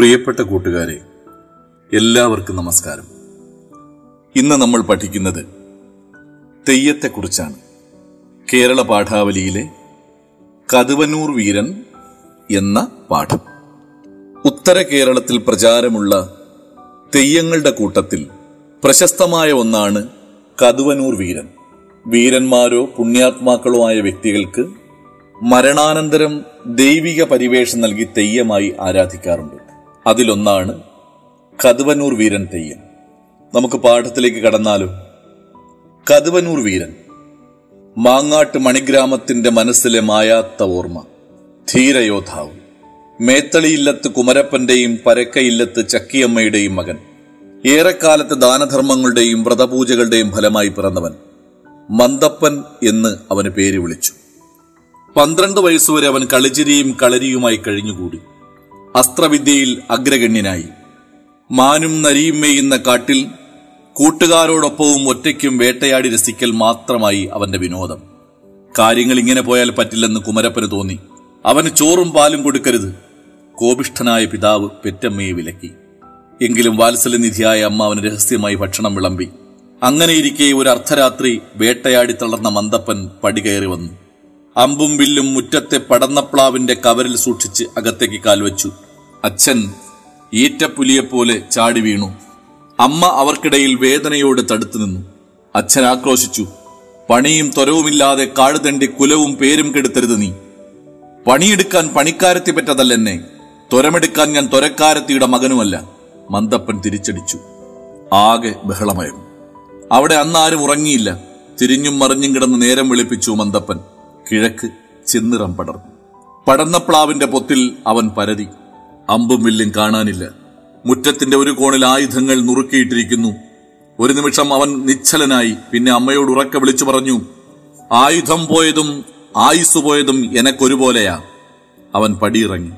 പ്രിയപ്പെട്ട കൂട്ടുകാരെ എല്ലാവർക്കും നമസ്കാരം. ഇന്ന് നമ്മൾ പഠിക്കുന്നത് തെയ്യത്തെക്കുറിച്ചാണ്. കേരള പാഠാവലിയിലെ കതുവനൂർ വീരൻ എന്ന പാഠം. ഉത്തര കേരളത്തിൽ പ്രചാരമുള്ള തെയ്യങ്ങളുടെ കൂട്ടത്തിൽ പ്രശസ്തമായ ഒന്നാണ് കതുവനൂർ വീരൻ. വീരന്മാരോ പുണ്യാത്മാക്കളോ ആയ വ്യക്തികൾക്ക് മരണാനന്തരം ദൈവിക പരിവേഷം നൽകി തെയ്യമായി ആരാധിക്കാറുണ്ട്. അതിലൊന്നാണ് കതുവനൂർ വീരൻ തെയ്യം. നമുക്ക് പാഠത്തിലേക്ക് കടന്നാലും കതുവനൂർ വീരൻ മാങ്ങാട്ട് മണിഗ്രാമത്തിന്റെ മനസ്സിലെ മായാത്ത ഓർമ്മ ധീരയോദ്ധാവ് മേത്തളിയില്ലത്ത് കുമരപ്പന്റെയും പരക്കയില്ലത്ത് ചക്കിയമ്മയുടെയും മകൻ ഏറെക്കാലത്ത് ദാനധർമ്മങ്ങളുടെയും വ്രതപൂജകളുടെയും ഫലമായി പിറന്നവൻ മന്ദപ്പൻ എന്ന് അവന് പേര് വിളിച്ചു. പന്ത്രണ്ട് വയസ്സുവരെ അവൻ കളിചിരിയും കളരിയുമായി കഴിഞ്ഞുകൂടി. അസ്ത്രവിദ്യയിൽ അഗ്രഗണ്യനായി. മാനും നരിയും മേയുന്ന കാട്ടിൽ കൂട്ടുകാരോടൊപ്പവും ഒറ്റയ്ക്കും വേട്ടയാടി രസിക്കൽ മാത്രമായി അവന്റെ വിനോദം. കാര്യങ്ങൾ ഇങ്ങനെ പോയാൽ പറ്റില്ലെന്ന് കുമരപ്പന് തോന്നി. അവന് ചോറും പാലും കൊടുക്കരുത്. കോപിഷ്ഠനായ പിതാവ് പെറ്റമ്മയെ വിലക്കി. എങ്കിലും വാത്സല്യനിധിയായ അമ്മ അവന് രഹസ്യമായി ഭക്ഷണം വിളമ്പി. അങ്ങനെയിരിക്കെ ഒരു അർദ്ധരാത്രി വേട്ടയാടി തളർന്ന മന്ദപ്പൻ പടികയറി വന്നു. അമ്പും വില്ലും മുറ്റത്തെ പടന്നപ്ലാവിന്റെ കവരിൽ സൂക്ഷിച്ച് അകത്തേക്ക് കാൽവച്ചു. അച്ഛൻ ഈറ്റപ്പുലിയെപ്പോലെ ചാടി വീണു. അമ്മ അവർക്കിടയിൽ വേദനയോട് തടുത്തു നിന്നു. അച്ഛൻ ആക്രോശിച്ചു. പണിയും തൊരവുമില്ലാതെ കാടുതണ്ടി കുലവും പേരും കെടുത്തരുത് നീ. പണിയെടുക്കാൻ പണിക്കാരത്തി പറ്റതല്ലെന്നെ. തൊരമെടുക്കാൻ ഞാൻ തൊരക്കാരത്തിയുടെ മകനുമല്ല. മന്ദപ്പൻ തിരിച്ചടിച്ചു. ആകെ ബഹളമായിരുന്നു. അവിടെ അന്നാരും ഉറങ്ങിയില്ല. തിരിഞ്ഞും മറിഞ്ഞും കിടന്ന് നേരം വിളിപ്പിച്ചു മന്ദപ്പൻ. കിഴക്ക് ചെന്നിറം പടർന്നു. പ്ലാവിന്റെ പൊത്തിൽ അവൻ പരതി. അമ്പും വില്ലും കാണാനില്ല. മുറ്റത്തിന്റെ ഒരു കോണിൽ ആയുധങ്ങൾ നുറുക്കിയിട്ടിരിക്കുന്നു. ഒരു നിമിഷം അവൻ നിശ്ചലനായി പിന്നെ അമ്മയോട് ഉറക്കെ വിളിച്ചു പറഞ്ഞു ആയുധം പോയതും ആയുസ് പോയതും എനക്കൊരുപോലെയാ അവൻ പടിയിറങ്ങി.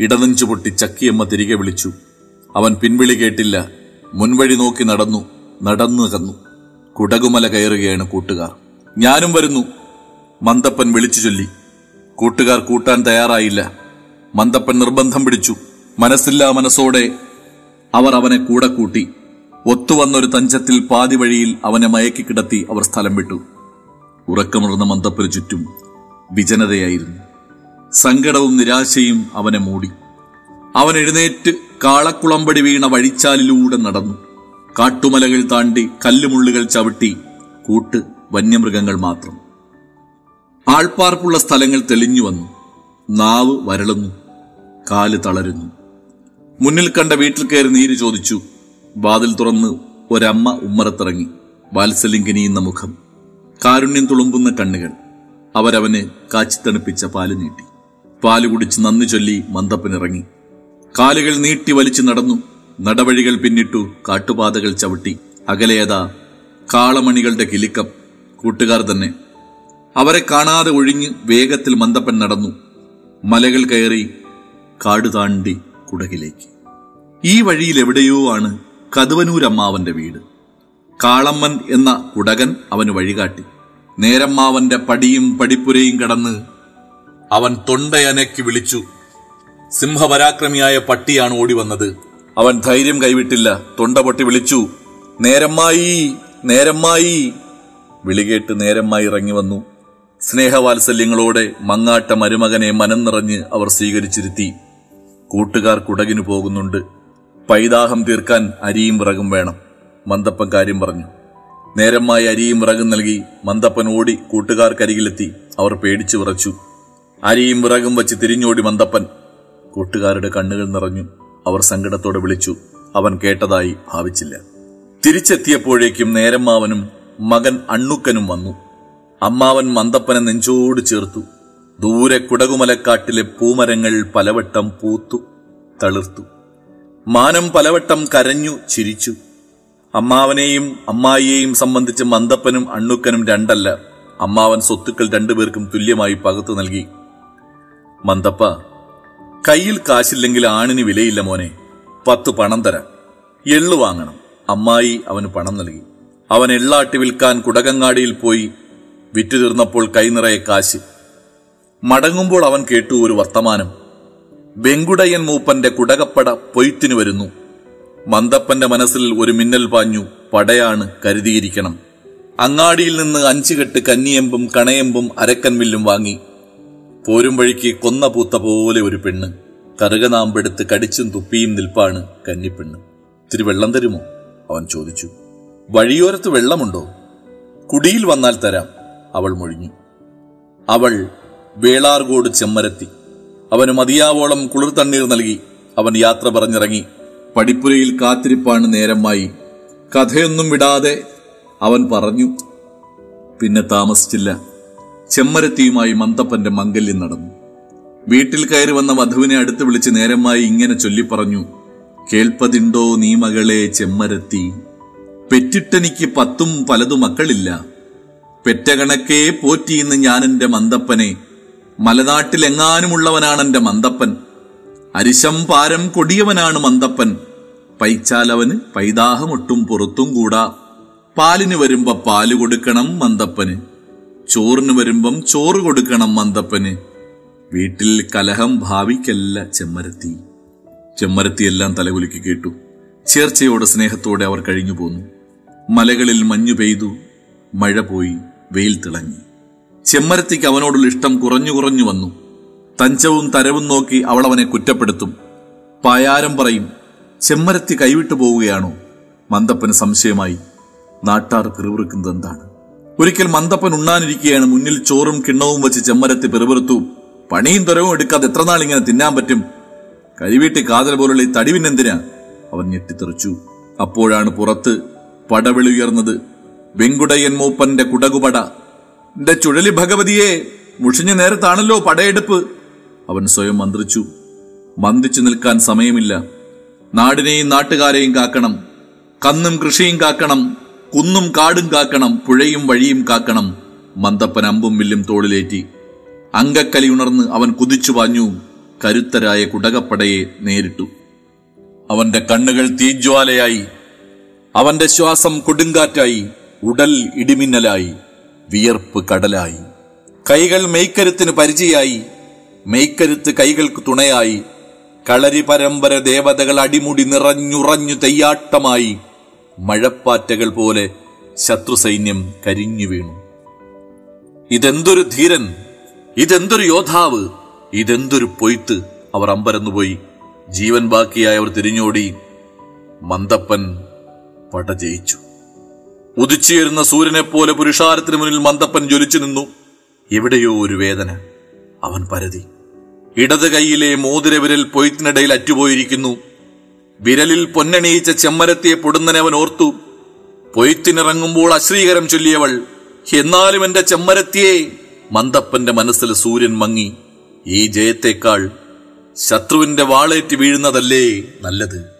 ഇടനെഞ്ചു പൊട്ടി ചക്കിയമ്മ തിരികെ വിളിച്ചു. അവൻ പിൻവിളി കേട്ടില്ല. മുൻവഴി നോക്കി നടന്നു നടന്നു കന്നു. കുടകുമല കയറുകയാണ് കൂട്ടുകാർ. ഞാനും വരുന്നു. മന്ദപ്പൻ വിളിച്ചു ചൊല്ലി. കൂട്ടുകാർ കൂട്ടാൻ തയ്യാറായില്ല. മന്ദപ്പൻ നിർബന്ധം പിടിച്ചു. മനസ്സില്ലാ മനസ്സോടെ അവർ അവനെ കൂടെ കൂട്ടി. ഒത്തുവന്നൊരു തഞ്ചത്തിൽ പാതി വഴിയിൽ അവനെ മയക്കി കിടത്തി അവർ സ്ഥലം വിട്ടു. ഉറക്കമുറന്ന മന്ദപ്പന് ചുറ്റും വിജനതയായിരുന്നു. സങ്കടവും നിരാശയും അവനെ മൂടി. അവൻ എഴുന്നേറ്റ് കാളക്കുളമ്പടി വീണ വഴിച്ചാലിലൂടെ നടന്നു. കാട്ടുമലകൾ താണ്ടി കല്ലുമുള്ളുകൾ ചവിട്ടി കൂട്ട് വന്യമൃഗങ്ങൾ മാത്രം. ആൾപ്പാർപ്പുള്ള സ്ഥലങ്ങൾ തെളിഞ്ഞു വന്നു. നാവ് വരളുന്നു കാൽ തളരുന്നു. മുന്നിൽ കണ്ട വീട്ടിൽ കയറി നീര് ചോദിച്ചു. വാതിൽ തുറന്ന് ഒരമ്മ ഉമ്മറത്തിറങ്ങി. വാത്സല്യം കിനിയുന്ന മുഖം. കാരുണ്യം തുളുമ്പുന്ന കണ്ണുകൾ. അവരവന് കാച്ചിത്തണുപ്പിച്ച പാൽ നീട്ടി. പാൽ കുടിച്ച് നന്ദി ചൊല്ലി മന്ദപ്പനിറങ്ങി. കാലുകൾ നീട്ടി വലിച്ചു നടന്നു. നടവഴികൾ പിന്നിട്ടു കാട്ടുപാതകൾ ചവിട്ടി. അകലേതാ കാളമണികളുടെ കിലിക്കം കൂട്ടുകാർ തന്നെ അവരെ കാണാതെ ഒഴിഞ്ഞ് വേഗത്തിൽ മന്ദപ്പൻ നടന്നു. മലകൾ കയറി കാട് താണ്ടി കുടകിലേക്ക്. ഈ വഴിയിൽ എവിടെയോ ആണ് കതുവനൂരമ്മാവന്റെ വീട്. കാളമ്മൻ എന്ന കുടകൻ അവന് വഴികാട്ടി. നേരമ്മാവന്റെ പടിയും പടിപ്പുരയും കടന്ന് അവൻ തൊണ്ടയനക്കി വിളിച്ചു. സിംഹപരാക്രമിയായ പട്ടിയാണ് ഓടി വന്നത്. അവൻ ധൈര്യം കൈവിട്ടില്ല. തൊണ്ട പൊട്ടി വിളിച്ചു. നേരമ്മായി നേരമ്മായി. വിളികേട്ട് നേരമ്മായി ഇറങ്ങി വന്നു. സ്നേഹവാത്സല്യങ്ങളോടെ മങ്ങാട്ട മരുമകനെ മനം നിറഞ്ഞ് അവർ സ്വീകരിച്ചിരുത്തി. കൂട്ടുകാർ കുടകിനു പോകുന്നുണ്ട്. പൈതാഹം തീർക്കാൻ അരിയും വിറകും വേണം. മന്ദപ്പൻ കാര്യം പറഞ്ഞു. നേരമായി അരിയും വിറകും നൽകി മന്ദപ്പൻ ഓടി കൂട്ടുകാർക്കരികിലെത്തി. അവർ പേടിച്ചു വിറച്ചു. അരിയും വിറകും വച്ച് തിരിഞ്ഞോടി മന്ദപ്പൻ കൂട്ടുകാരുടെ കണ്ണുകൾ നിറഞ്ഞു. അവർ സങ്കടത്തോടെ വിളിച്ചു. അവൻ കേട്ടതായി ഭാവിച്ചില്ല. തിരിച്ചെത്തിയപ്പോഴേക്കും നേരമ്മാവനും മകൻ അണ്ണുക്കനും വന്നു. അമ്മാവൻ മന്ദപ്പനെ നെഞ്ചോട് ചേർത്തു. ദൂരെ കുടകുമലക്കാട്ടിലെ പൂമരങ്ങൾ പലവട്ടം പൂത്തു തളിർത്തു. മാനം പലവട്ടം കരഞ്ഞു ചിരിച്ചു. അമ്മാവനെയും അമ്മായിയെയും സംബന്ധിച്ച് മന്ദപ്പനും അണ്ണുക്കനും രണ്ടല്ല അമ്മാവൻ സ്വത്തുക്കൾ രണ്ടുപേർക്കും തുല്യമായി പകത്തു നൽകി. മന്ദപ്പ കയ്യിൽ കാശില്ലെങ്കിൽ ആണിന് വിലയില്ല മോനെ പത്ത് പണം തരാം. എള്ളു വാങ്ങണം. അമ്മായി അവന് പണം നൽകി. അവൻ എള്ളാട്ടി വിൽക്കാൻ കുടകങ്ങാടിയിൽ പോയി വിറ്റു തീർന്നപ്പോൾ കൈനിറയെ കാശ്. മടങ്ങുമ്പോൾ അവൻ കേട്ടു ഒരു വർത്തമാനം. വെങ്കുടയൻ മൂപ്പന്റെ കുടകപ്പട പൊയ്ത്തിനു വരുന്നു. മന്ദപ്പന്റെ മനസ്സിൽ ഒരു മിന്നൽ പാഞ്ഞു. പടയാണ് കരുതിയിരിക്കണം. അങ്ങാടിയിൽ നിന്ന് അഞ്ചുകെട്ട് കന്നിയമ്പും കണയമ്പും അരക്കൻമില്ലും വാങ്ങി. പോരും വഴിക്ക് കൊന്ന പൂത്ത പോലെ ഒരു പെണ്ണ്. കറുകനാമ്പെടുത്ത് കടിച്ചും തുപ്പിയും നിൽപ്പാണ് കന്നിപ്പെണ്ണ്. ഇത്തിരി വെള്ളം തരുമോ? അവൻ ചോദിച്ചു. വഴിയോരത്ത് വെള്ളമുണ്ടോ? കുടിയിൽ വന്നാൽ തരാം. അവൾ മൊഴിഞ്ഞു. അവൾ വേളാർകോട് ചെമ്മരത്തി. അവന് മതിയാവോളം കുളിർ തണ്ണീർ നൽകി അവൻ യാത്ര പറഞ്ഞിറങ്ങി. പടിപ്പുരയിൽ കാത്തിരിപ്പാണ് നേരമായി കഥയൊന്നും വിടാതെ അവൻ പറഞ്ഞു പിന്നെ താമസിച്ചില്ല. ചെമ്മരത്തിയുമായി മന്തപ്പന്റെ മംഗല്യം നടന്നു. വീട്ടിൽ കയറി വന്ന വധുവിനെ അടുത്ത് വിളിച്ച് നേരമായി ഇങ്ങനെ ചൊല്ലിപ്പറഞ്ഞു കേൾപ്പതിണ്ടോ നീ മകളെ ചെമ്മരത്തി? പെറ്റിട്ടെനിക്ക് പത്തും പലതു മക്കളില്ല. പെറ്റ കണക്കേ പോറ്റിയിന്ന് ഞാൻ എന്റെ മന്ദപ്പനെ മലനാട്ടിലെങ്ങാനുമുള്ളവനാണ് എന്റെ മന്ദപ്പൻ അരിശം പാരം കൊടിയവനാണ് മന്ദപ്പൻ പൈച്ചാലവന് പൈതാഹമൊട്ടും പുറത്തും കൂടാ. പാലിന് വരുമ്പോ പാൽ കൊടുക്കണം മന്ദപ്പന് ചോറിന് വരുമ്പം ചോറ് കൊടുക്കണം മന്ദപ്പന് വീട്ടിൽ കലഹം ഭാവിക്കല്ല ചെമ്മരത്തി. ചെമ്മരത്തി എല്ലാം തലകുലുക്കി കേട്ടു. ചേർച്ചയോടെ സ്നേഹത്തോടെ അവർ കഴിഞ്ഞു പോന്നു മലകളിൽ മഞ്ഞു പെയ്തു. മഴ പോയി. വെയിൽ തിളങ്ങി. ചെമ്മരത്തിക്ക് അവനോടുള്ള ഇഷ്ടം കുറഞ്ഞു കുറഞ്ഞു വന്നു. തഞ്ചവും തരവും നോക്കി അവൾ അവനെ കുറ്റപ്പെടുത്തും. പായാരം പറയും ചെമ്മരത്തി കൈവിട്ടു പോവുകയാണോ? മന്ദപ്പന് സംശയമായി നാട്ടാർ പിറുപിറുക്കുന്നത് എന്താണ്? ഒരിക്കൽ മന്ദപ്പൻ ഉണ്ണാനിരിക്കുകയാണ് മുന്നിൽ ചോറും കിണ്ണവും വെച്ച് ചെമ്മരത്തി പിറുപിറുത്തു. പണിയും തുരവും എടുക്കാതെ എത്ര നാൾ ഇങ്ങനെ തിന്നാൻ പറ്റും? കരിവീട്ടി കാതൽ പോലുള്ള ഈ തടിവിനെന്തിനാ അവൻ ഞെട്ടിത്തെറിച്ചു. അപ്പോഴാണ് പുറത്ത് പടവിളി ഉയർന്നത് വെങ്കുടയൻ മൂപ്പന്റെ കുടകുപട. എന്റെ ചുഴലി ഭഗവതിയെ മുഷിഞ്ഞ നേരത്താണല്ലോ പടയെടുപ്പ്. അവൻ സ്വയം മന്ത്രിച്ചു. മന്ദിച്ചു നിൽക്കാൻ സമയമില്ല. നാടിനെയും നാട്ടുകാരെയും കാക്കണം. കന്നും കൃഷിയും കാക്കണം. കുന്നും കാടും കാക്കണം. പുഴയും വഴിയും കാക്കണം. മന്ദപ്പൻ അമ്പും വില്ലും തോളിലേറ്റി. അങ്കക്കലി ഉണർന്ന് അവൻ കുതിച്ചു വാഞ്ഞു കരുത്തരായ കുടകപ്പടയെ നേരിട്ടു. അവന്റെ കണ്ണുകൾ തീജ്വാലയായി. അവന്റെ ശ്വാസം കൊടുങ്കാറ്റായി. ഉടൽ ഇടിമിന്നലായി വിയർപ്പ് കടലായി. കൈകൾ മെയ്ക്കരുത്തിന് പരിചയായി മെയ്ക്കരുത്ത് കൈകൾക്ക് തുണയായി. കളരി പരമ്പര ദേവതകൾ അടിമുടി നിറഞ്ഞുറഞ്ഞു തെയ്യാട്ടമായി. മഴപ്പാറ്റകൾ പോലെ ശത്രു സൈന്യം കരിഞ്ഞു വീണു. ഇതെന്തൊരു ധീരൻ ഇതെന്തൊരു യോദ്ധാവ് ഇതെന്തൊരു പൊയ്ത്ത്. അവർ അമ്പരന്നുപോയി. ജീവൻ ബാക്കിയായി അവർ തിരിഞ്ഞോടി. മന്ദപ്പൻ പട ജയിച്ചു. ഉദിച്ചുയരുന്ന സൂര്യനെ പോലെ പുരുഷാരത്തിന് മുന്നിൽ മന്ദപ്പൻ ജ്വലിച്ചു നിന്നു. എവിടെയോ ഒരു വേദന. അവൻ പരതി. ഇടത് കൈയിലെ മോതിര വിരൽ പൊയ്ത്തിനിടയിൽ അറ്റുപോയിരിക്കുന്നു. വിരലിൽ പൊന്നണിയിച്ച ചെമ്മരത്തിയെ പൊടുന്നനെ അവൻ ഓർത്തു. പൊയ്ത്തിനിറങ്ങുമ്പോൾ അശ്രീകരം ചൊല്ലിയവൾ എന്നാലും എന്റെ ചെമ്മരത്തിയെ. മന്ദപ്പന്റെ മനസ്സിൽ സൂര്യൻ മങ്ങി. ഈ ജയത്തേക്കാൾ ശത്രുവിന്റെ വാളേറ്റ് വീഴുന്നതല്ലേ നല്ലത്?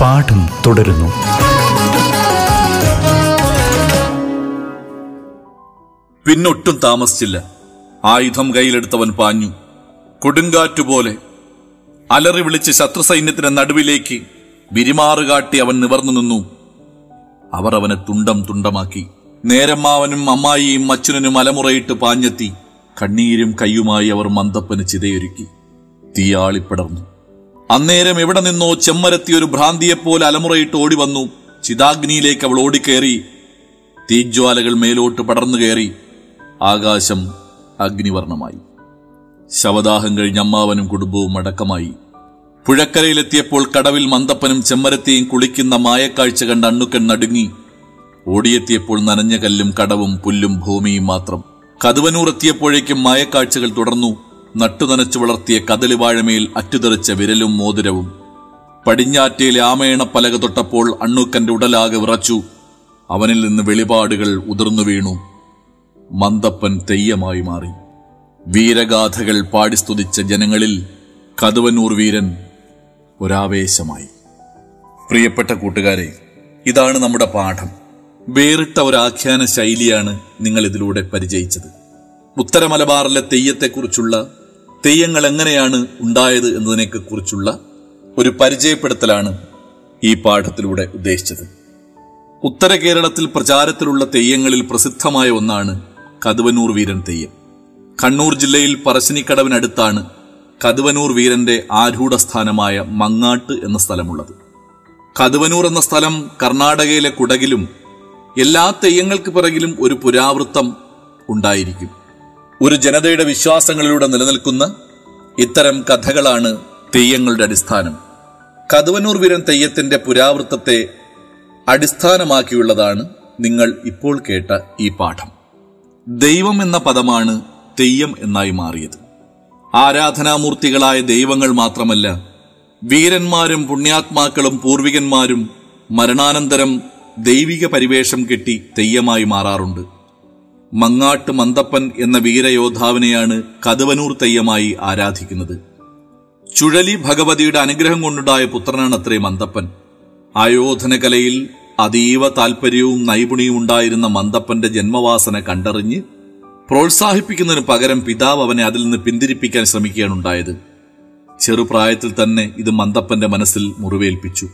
പാഠം തുടരുന്നു. പിന്നൊട്ടും താമസിച്ചില്ല. ആയുധം കയ്യിലെടുത്തവൻ പാഞ്ഞു. കൊടുങ്കാറ്റുപോലെ അലറി വിളിച്ച് ശത്രു സൈന്യത്തിന്റെ നടുവിലേക്ക് വിരിമാറുകാട്ടി അവൻ നിവർന്നു നിന്നു. അവർ അവനെ തുണ്ടം തുണ്ടമാക്കി. നേരമ്മാവനും അമ്മായിയും അച്ഛനും അലമുറയിട്ട് പാഞ്ഞെത്തി. കണ്ണീരും കയ്യുമായി അവർ മന്ദപ്പന് ചിതയൊരുക്കി. തീയാളിപ്പടർന്നു. അന്നേരം എവിടെ നിന്നോ ചെമ്മരത്തി ഒരു ഭ്രാന്തിയെപ്പോലെ അലമുറയിട്ട് ഓടി വന്നു ചിതാഗ്നിയിലേക്ക് അവൾ ഓടിക്കേറി. തീജ്വാലകൾ മേലോട്ട് പടർന്നു കയറി. ആകാശം അഗ്നിവർണമായി ശവദാഹം കഴിഞ്ഞ് അമ്മാവനും കുടുംബവും അടക്കമായി. പുഴക്കരയിലെത്തിയപ്പോൾ കടവിൽ മന്ദപ്പനും ചെമ്മരത്തിയും കുളിക്കുന്ന മായക്കാഴ്ച കണ്ട് അണ്ണുക്കൻ നടുങ്ങി. ഓടിയെത്തിയപ്പോൾ നനഞ്ഞ കല്ലും കടവും പുല്ലും ഭൂമിയും മാത്രം. കതുവനൂർ എത്തിയപ്പോഴേക്കും മായക്കാഴ്ചകൾ തുടർന്നു. നട്ടുനനച്ചു വളർത്തിയ കദളിവാഴമേൽ അറ്റുതെറിച്ച വിരലും മോതിരവും. പടിഞ്ഞാറ്റയിലെ ആമേണ പലക തൊട്ടപ്പോൾ അണ്ണൂക്കന്റെ ഉടലാകെ വിറച്ചു. അവനിൽ നിന്ന് വെളിപാടുകൾ ഉതിർന്നു വീണു. മന്ദപ്പൻ തെയ്യമായി മാറി. വീരഗാഥകൾ പാടിസ്തുതിച്ച ജനങ്ങളിൽ കതുവന്നൂർ വീരൻ ഒരാവേശമായി. പ്രിയപ്പെട്ട കൂട്ടുകാരെ ഇതാണ് നമ്മുടെ പാഠം. വേറിട്ട ഒരാഖ്യാന ശൈലിയാണ് നിങ്ങൾ ഇതിലൂടെ പരിചയിച്ചത്. ഉത്തര മലബാറിലെ തെയ്യത്തെക്കുറിച്ചുള്ള തെയ്യങ്ങൾ എങ്ങനെയാണ് ഉണ്ടായത് എന്നതിനെ കുറിച്ചുള്ള ഒരു പരിചയപ്പെടുത്തലാണ് ഈ പാഠത്തിലൂടെ ഉദ്ദേശിച്ചത്. ഉത്തര കേരളത്തിൽ പ്രചാരത്തിലുള്ള തെയ്യങ്ങളിൽ പ്രസിദ്ധമായ ഒന്നാണ് കതുവനൂർ വീരൻ തെയ്യം. കണ്ണൂർ ജില്ലയിൽ പറശ്ശിനിക്കടവിനടുത്താണ് കതുവനൂർ വീരന്റെ ആരൂഢസ്ഥാനമായ മങ്ങാട്ട് എന്ന സ്ഥലമുള്ളത്. കതുവനൂർ എന്ന സ്ഥലം കർണാടകയിലെ കുടകിലും എല്ലാ തെയ്യങ്ങൾക്ക് പിറകിലും ഒരു പുരാവൃത്തം ഉണ്ടായിരിക്കും. ഒരു ജനതയുടെ വിശ്വാസങ്ങളിലൂടെ നിലനിൽക്കുന്ന ഇത്തരം കഥകളാണ് തെയ്യങ്ങളുടെ അടിസ്ഥാനം. കതുവനൂർ വീരൻ തെയ്യത്തിന്റെ പുരാവൃത്തത്തെ അടിസ്ഥാനമാക്കിയുള്ളതാണ് നിങ്ങൾ ഇപ്പോൾ കേട്ട ഈ പാഠം. ദൈവം എന്ന പദമാണ് തെയ്യം എന്നായി മാറിയത്. ആരാധനാമൂർത്തികളായ ദൈവങ്ങൾ മാത്രമല്ല വീരന്മാരും പുണ്യാത്മാക്കളും പൂർവികന്മാരും മരണാനന്തരം ദൈവിക പരിവേഷം കെട്ടി തെയ്യമായി മാറാറുണ്ട്. മങ്ങാട്ട് മന്തപ്പൻ എന്ന വീരയോദ്ധാവിനെയാണ് കതുവനൂർ തെയ്യമായി ആരാധിക്കുന്നത്. ചുഴലി ഭഗവതിയുടെ അനുഗ്രഹം കൊണ്ടുണ്ടായ പുത്രനാണ് അത്രേ മന്തപ്പൻ. ആയോധനകലയിൽ അതീവ താൽപര്യവും നൈപുണ്യവും ഉണ്ടായിരുന്ന മന്തപ്പന്റെ ജന്മവാസന കണ്ടറിഞ്ഞ് പ്രോത്സാഹിപ്പിക്കുന്നതിന് പകരം പിതാവ് അവനെ അതിൽ നിന്ന് പിന്തിരിപ്പിക്കാൻ ശ്രമിക്കുകയാണ് ഉണ്ടായത്. ചെറുപ്രായത്തിൽ തന്നെ ഇത് മന്തപ്പന്റെ മനസ്സിൽ മുറിവേൽപ്പിച്ചു.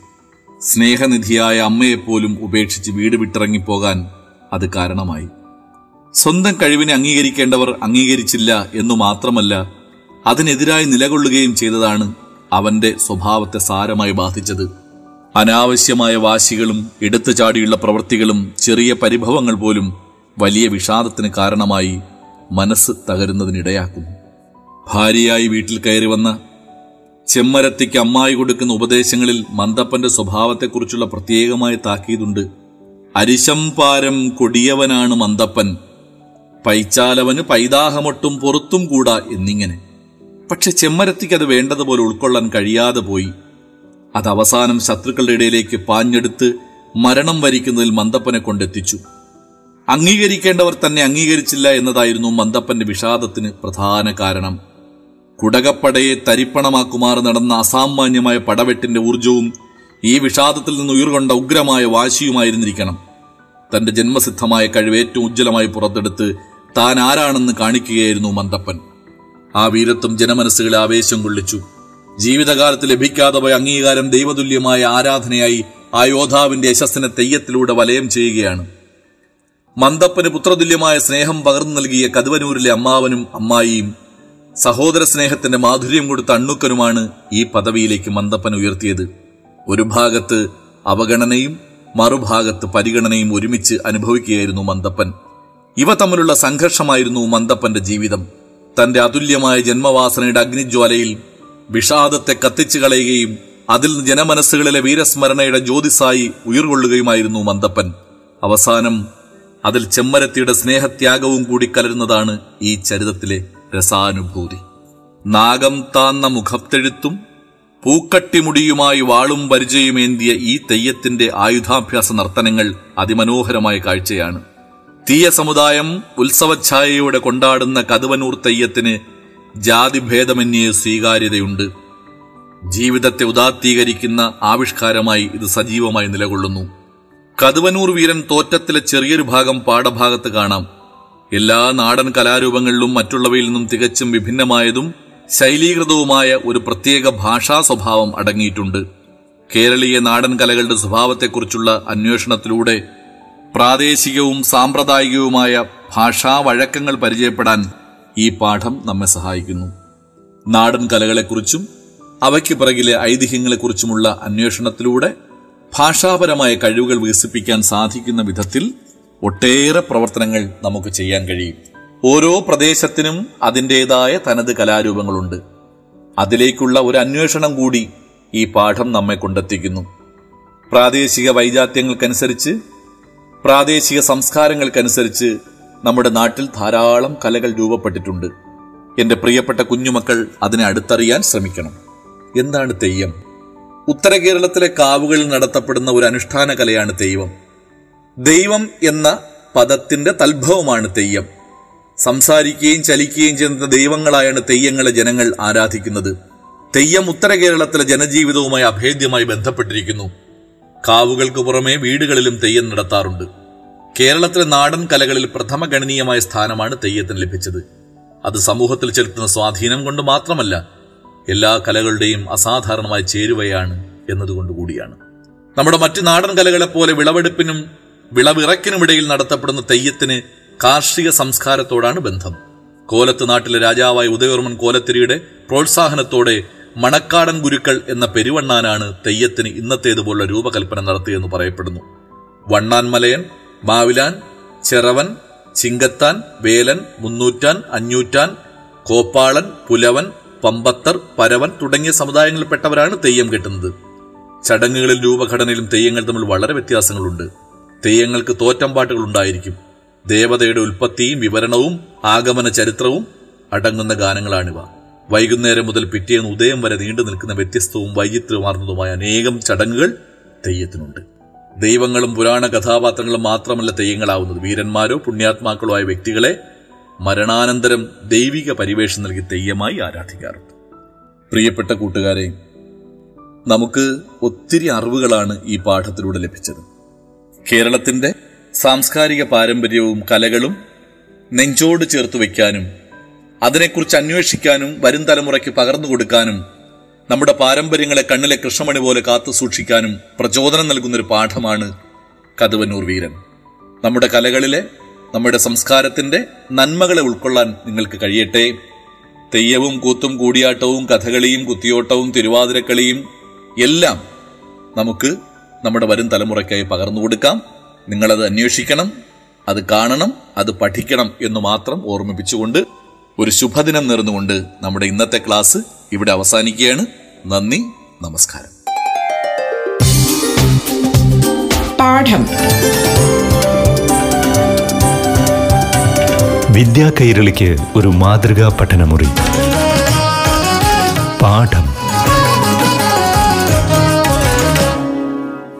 സ്നേഹനിധിയായ അമ്മയെപ്പോലും ഉപേക്ഷിച്ച് വീട് വിട്ടിറങ്ങിപ്പോകാൻ അത് കാരണമായി. സ്വന്തം കഴിവിനെ അംഗീകരിക്കേണ്ടവർ അംഗീകരിച്ചില്ല എന്നു മാത്രമല്ല അതിനെതിരായി നിലകൊള്ളുകയും ചെയ്തതാണ് അവന്റെ സ്വഭാവത്തെ സാരമായി ബാധിച്ചത്. അനാവശ്യമായ വാശികളും എടുത്തു ചാടിയുള്ള പ്രവൃത്തികളും ചെറിയ പരിഭവങ്ങൾ പോലും വലിയ വിഷാദത്തിന് കാരണമായി മനസ്സ് തകരുന്നതിനിടയാക്കും ഭാര്യയായി വീട്ടിൽ കയറി വന്ന ചെമ്മരത്തിക്ക് അമ്മായി കൊടുക്കുന്ന ഉപദേശങ്ങളിൽ മന്ദപ്പന്റെ സ്വഭാവത്തെക്കുറിച്ചുള്ള പ്രത്യേകമായ താക്കീതുണ്ട്. അരിശം പാരം കൊടിയവനാണ് മന്ദപ്പൻ. പൈച്ചാലവന് പൈതാഹമൊട്ടും പുറത്തും കൂടാ എന്നിങ്ങനെ. പക്ഷെ ചെമ്മരത്തിക്ക് അത് വേണ്ടതുപോലെ ഉൾക്കൊള്ളാൻ കഴിയാതെ പോയി. അത് അവസാനം ശത്രുക്കളുടെ ഇടയിലേക്ക് പാഞ്ഞെടുത്ത് മരണം വരിക്കുന്നതിൽ മന്ദപ്പനെ കൊണ്ടെത്തിച്ചു. അംഗീകരിക്കേണ്ടവർ തന്നെ അംഗീകരിച്ചില്ല എന്നതായിരുന്നു മന്ദപ്പന്റെ വിഷാദത്തിന് പ്രധാന കാരണം. കുടകപ്പടയെ തരിപ്പണമാക്കുമാർ നടന്ന അസാമാന്യമായ പടവെട്ടിന്റെ ഊർജവും ഈ വിഷാദത്തിൽ നിന്ന് ഉയർകൊണ്ട ഉഗ്രമായ വാശിയുമായിരുന്നിരിക്കണം. തന്റെ ജന്മസിദ്ധമായ കഴിവ് ഏറ്റവും ഉജ്ജ്വലമായി പുറത്തെടുത്ത് താൻ ആരാണെന്ന് കാണിക്കുകയായിരുന്നു മന്ദപ്പൻ. ആ വീരത്വം ജനമനസ്സുകളെ ആവേശം കൊള്ളിച്ചു. ജീവിതകാലത്ത് ലഭിക്കാതെ പോയ അംഗീകാരം ദൈവതുല്യമായ ആരാധനയായി ആ യോദ്ധാവിന്റെ യശസ്സിനെ തെയ്യത്തിലൂടെ വലയം ചെയ്യുകയാണ്. മന്ദപ്പന് പുത്രതുല്യമായ സ്നേഹം പകർന്നു നൽകിയ കതുവനൂരിലെ അമ്മാവനും അമ്മായിയും സഹോദര സ്നേഹത്തിന്റെ മാധുര്യം കൊടുത്ത അണ്ണുക്കനുമാണ് ഈ പദവിയിലേക്ക് മന്ദപ്പൻ ഉയർത്തിയത്. ഒരു ഭാഗത്ത് അവഗണനയും മറുഭാഗത്ത് പരിഗണനയും ഒരുമിച്ച് അനുഭവിക്കുകയായിരുന്നു മന്ദപ്പൻ. ഇവ തമ്മിലുള്ള സംഘർഷമായിരുന്നു മന്ദപ്പന്റെ ജീവിതം. തന്റെ അതുല്യമായ ജന്മവാസനയുടെ അഗ്നിജ്വാലയിൽ വിഷാദത്തെ കത്തിച്ചു കളയുകയും അതിൽ നിന്ന് ജനമനസ്സുകളിലെ വീരസ്മരണയുടെ ജ്യോതിസായി ഉയർകൊള്ളുകയുമായിരുന്നു മന്ദപ്പൻ. അവസാനം അതിൽ ചെമ്മരത്തിയുടെ സ്നേഹത്യാഗവും കൂടി കലരുന്നതാണ് ഈ ചരിതത്തിലെ രസാനുഭൂതി. നാഗം താന്ന മുഖത്തെഴുത്തും പൂക്കട്ടിമുടിയുമായി വാളും പരിചയമേന്തിയ ഈ തെയ്യത്തിന്റെ ആയുധാഭ്യാസ നർത്തനങ്ങൾ അതിമനോഹരമായ കാഴ്ചയാണ്. തീയ സമുദായം ഉത്സവഛായയോടെ കൊണ്ടാടുന്ന കതുവനൂർ തെയ്യത്തിന് ജാതിഭേദമന്യേ സ്വീകാര്യതയുണ്ട്. ജീവിതത്തെ ഉദാത്തീകരിക്കുന്ന ആവിഷ്കാരമായി ഇത് സജീവമായി നിലകൊള്ളുന്നു. കതുവനൂർ വീരൻ തോറ്റത്തിലെ ചെറിയൊരു ഭാഗം പാഠഭാഗത്ത് കാണാം. എല്ലാ നാടൻ കലാരൂപങ്ങളിലും മറ്റുള്ളവയിൽ നിന്നും തികച്ചും വിഭിന്നമായതും ശൈലീകൃതവുമായ ഒരു പ്രത്യേക ഭാഷാ സ്വഭാവം അടങ്ങിയിട്ടുണ്ട്. കേരളീയ നാടൻ കലകളുടെ സ്വഭാവത്തെക്കുറിച്ചുള്ള അന്വേഷണത്തിലൂടെ പ്രാദേശികവും സാമ്പ്രദായികവുമായ ഭാഷാ വഴക്കങ്ങൾ പരിചയപ്പെടാൻ ഈ പാഠം നമ്മെ സഹായിക്കുന്നു. നാടൻ കലകളെക്കുറിച്ചും അവയ്ക്ക് പിറകിലെ ഐതിഹ്യങ്ങളെക്കുറിച്ചുമുള്ള അന്വേഷണത്തിലൂടെ ഭാഷാപരമായ കഴിവുകൾ വികസിപ്പിക്കാൻ സാധിക്കുന്ന വിധത്തിൽ ഒട്ടേറെ പ്രവർത്തനങ്ങൾ നമുക്ക് ചെയ്യാൻ കഴിയും. ഓരോ പ്രദേശത്തിനും അതിന്റെതായ തനത് കലാരൂപങ്ങളുണ്ട്. അതിലേക്കുള്ള ഒരു അന്വേഷണം കൂടി ഈ പാഠം നമ്മെ കൊണ്ടെത്തിക്കുന്നു. പ്രാദേശിക വൈജാത്യങ്ങൾക്കനുസരിച്ച് പ്രാദേശിക സംസ്കാരങ്ങൾക്കനുസരിച്ച് നമ്മുടെ നാട്ടിൽ ധാരാളം കലകൾ രൂപപ്പെട്ടിട്ടുണ്ട്. എന്റെ പ്രിയപ്പെട്ട കുഞ്ഞുമക്കൾ അതിനെ അടുത്തറിയാൻ ശ്രമിക്കണം. എന്താണ് തെയ്യം? ഉത്തര കേരളത്തിലെ കാവുകളിൽ നടത്തപ്പെടുന്ന ഒരു അനുഷ്ഠാന കലയാണ് തെയ്യം ദൈവം എന്ന പദത്തിന്റെ തൽഭവമാണ് തെയ്യം. സംസാരിക്കുകയും ചലിക്കുകയും ചെയ്യുന്ന ദൈവങ്ങളായാണ് തെയ്യങ്ങളെ ജനങ്ങൾ ആരാധിക്കുന്നത്. തെയ്യം ഉത്തര കേരളത്തിലെ ജനജീവിതവുമായി അഭേദ്യമായി ബന്ധപ്പെട്ടിരിക്കുന്നു. കാവുകൾക്ക് പുറമെ വീടുകളിലും തെയ്യം നടത്താറുണ്ട്. കേരളത്തിലെ നാടൻ കലകളിൽ പ്രഥമ ഗണനീയമായ സ്ഥാനമാണ് തെയ്യത്തിന് ലഭിച്ചത്. അത് സമൂഹത്തിൽ ചെലുത്തുന്ന സ്വാധീനം കൊണ്ട് മാത്രമല്ല എല്ലാ കലകളുടെയും അസാധാരണമായ ചേരുവയാണ് എന്നതുകൊണ്ടുകൂടിയാണ് നമ്മുടെ മറ്റു നാടൻ കലകളെ പോലെ വിളവെടുപ്പിനും വിളവിറക്കിനുമിടയിൽ നടത്തപ്പെടുന്ന തെയ്യത്തിന് കാർഷിക സംസ്കാരത്തോടാണ് ബന്ധം. കോലത്ത് നാട്ടിലെ രാജാവായ ഉദയവർമ്മൻ കോലത്തിരിയുടെ പ്രോത്സാഹനത്തോടെ മണക്കാടൻ ഗുരുക്കൾ എന്ന പെരുവണ്ണാനാണ് തെയ്യത്തിന് ഇന്നത്തേതുപോലുള്ള രൂപകൽപ്പന നടത്തിയെന്ന് പറയപ്പെടുന്നു. വണ്ണാൻ മലയൻ മാവിലാൻ ചെറവൻ ചിങ്കത്താൻ വേലൻ മുന്നൂറ്റാൻ അഞ്ഞൂറ്റാൻ കോപ്പാളൻ പുലവൻ പമ്പത്തർ പരവൻ തുടങ്ങിയ സമുദായങ്ങളിൽപ്പെട്ടവരാണ് തെയ്യം കെട്ടുന്നത്. ചടങ്ങുകളിൽ രൂപഘടനയിലും തെയ്യങ്ങൾ തമ്മിൽ വളരെ വ്യത്യാസങ്ങളുണ്ട്. തെയ്യങ്ങൾക്ക് തോറ്റമ്പാട്ടുകൾ ഉണ്ടായിരിക്കും. ദേവതയുടെ ഉൽപ്പത്തിയും വിവരണവും ആഗമന ചരിത്രവും അടങ്ങുന്ന ഗാനങ്ങളാണിവ. വൈകുന്നേരം മുതൽ പിറ്റേന്ന് ഉദയം വരെ നീണ്ടു നിൽക്കുന്ന വ്യത്യസ്തവും വൈചിത്രമാർന്നതുമായ അനേകം ചടങ്ങുകൾ തെയ്യത്തിനുണ്ട്. ദൈവങ്ങളും പുരാണ കഥാപാത്രങ്ങളും മാത്രമല്ല തെയ്യങ്ങളാവുന്നത്. വീരന്മാരോ പുണ്യാത്മാക്കളോ ആയ വ്യക്തികളെ മരണാനന്തരം ദൈവിക പരിവേഷം നൽകി തെയ്യമായി ആരാധിക്കാറുണ്ട്. പ്രിയപ്പെട്ട കൂട്ടുകാരെ നമുക്ക് ഒത്തിരി അറിവുകളാണ് ഈ പാഠത്തിലൂടെ ലഭിച്ചത്. കേരളത്തിന്റെ സാംസ്കാരിക പാരമ്പര്യവും കലകളും നെഞ്ചോട് ചേർത്ത് വയ്ക്കാനും അതിനെക്കുറിച്ച് അന്വേഷിക്കാനും വരും തലമുറയ്ക്ക് പകർന്നു കൊടുക്കാനും നമ്മുടെ പാരമ്പര്യങ്ങളെ കണ്ണിലെ കൃഷ്ണമണി പോലെ കാത്തു സൂക്ഷിക്കാനും പ്രചോദനം നൽകുന്നൊരു പാഠമാണ് കതുവന്നൂർ വീരൻ. നമ്മുടെ കലകളിലെ നമ്മുടെ സംസ്കാരത്തിന്റെ നന്മകളെ ഉൾക്കൊള്ളാൻ നിങ്ങൾക്ക് കഴിയട്ടെ. തെയ്യവും കൂത്തും കൂടിയാട്ടവും കഥകളിയും കുത്തിയോട്ടവും തിരുവാതിരക്കളിയും എല്ലാം നമുക്ക് നമ്മുടെ വരും തലമുറയ്ക്കായി പകർന്നു കൊടുക്കാം. നിങ്ങളത് അന്വേഷിക്കണം അത് കാണണം അത് പഠിക്കണം എന്ന് മാത്രം ഓർമ്മിപ്പിച്ചുകൊണ്ട് ഒരു ശുഭദിനം നേർന്നുകൊണ്ട് നമ്മുടെ ഇന്നത്തെ ക്ലാസ് ഇവിടെ അവസാനിക്കുകയാണ്. നന്ദി നമസ്കാരം. പാഠം. വിദ്യാ കൈരളിക്ക് ഒരു മാതൃകാ പഠനമുറി. പാഠം.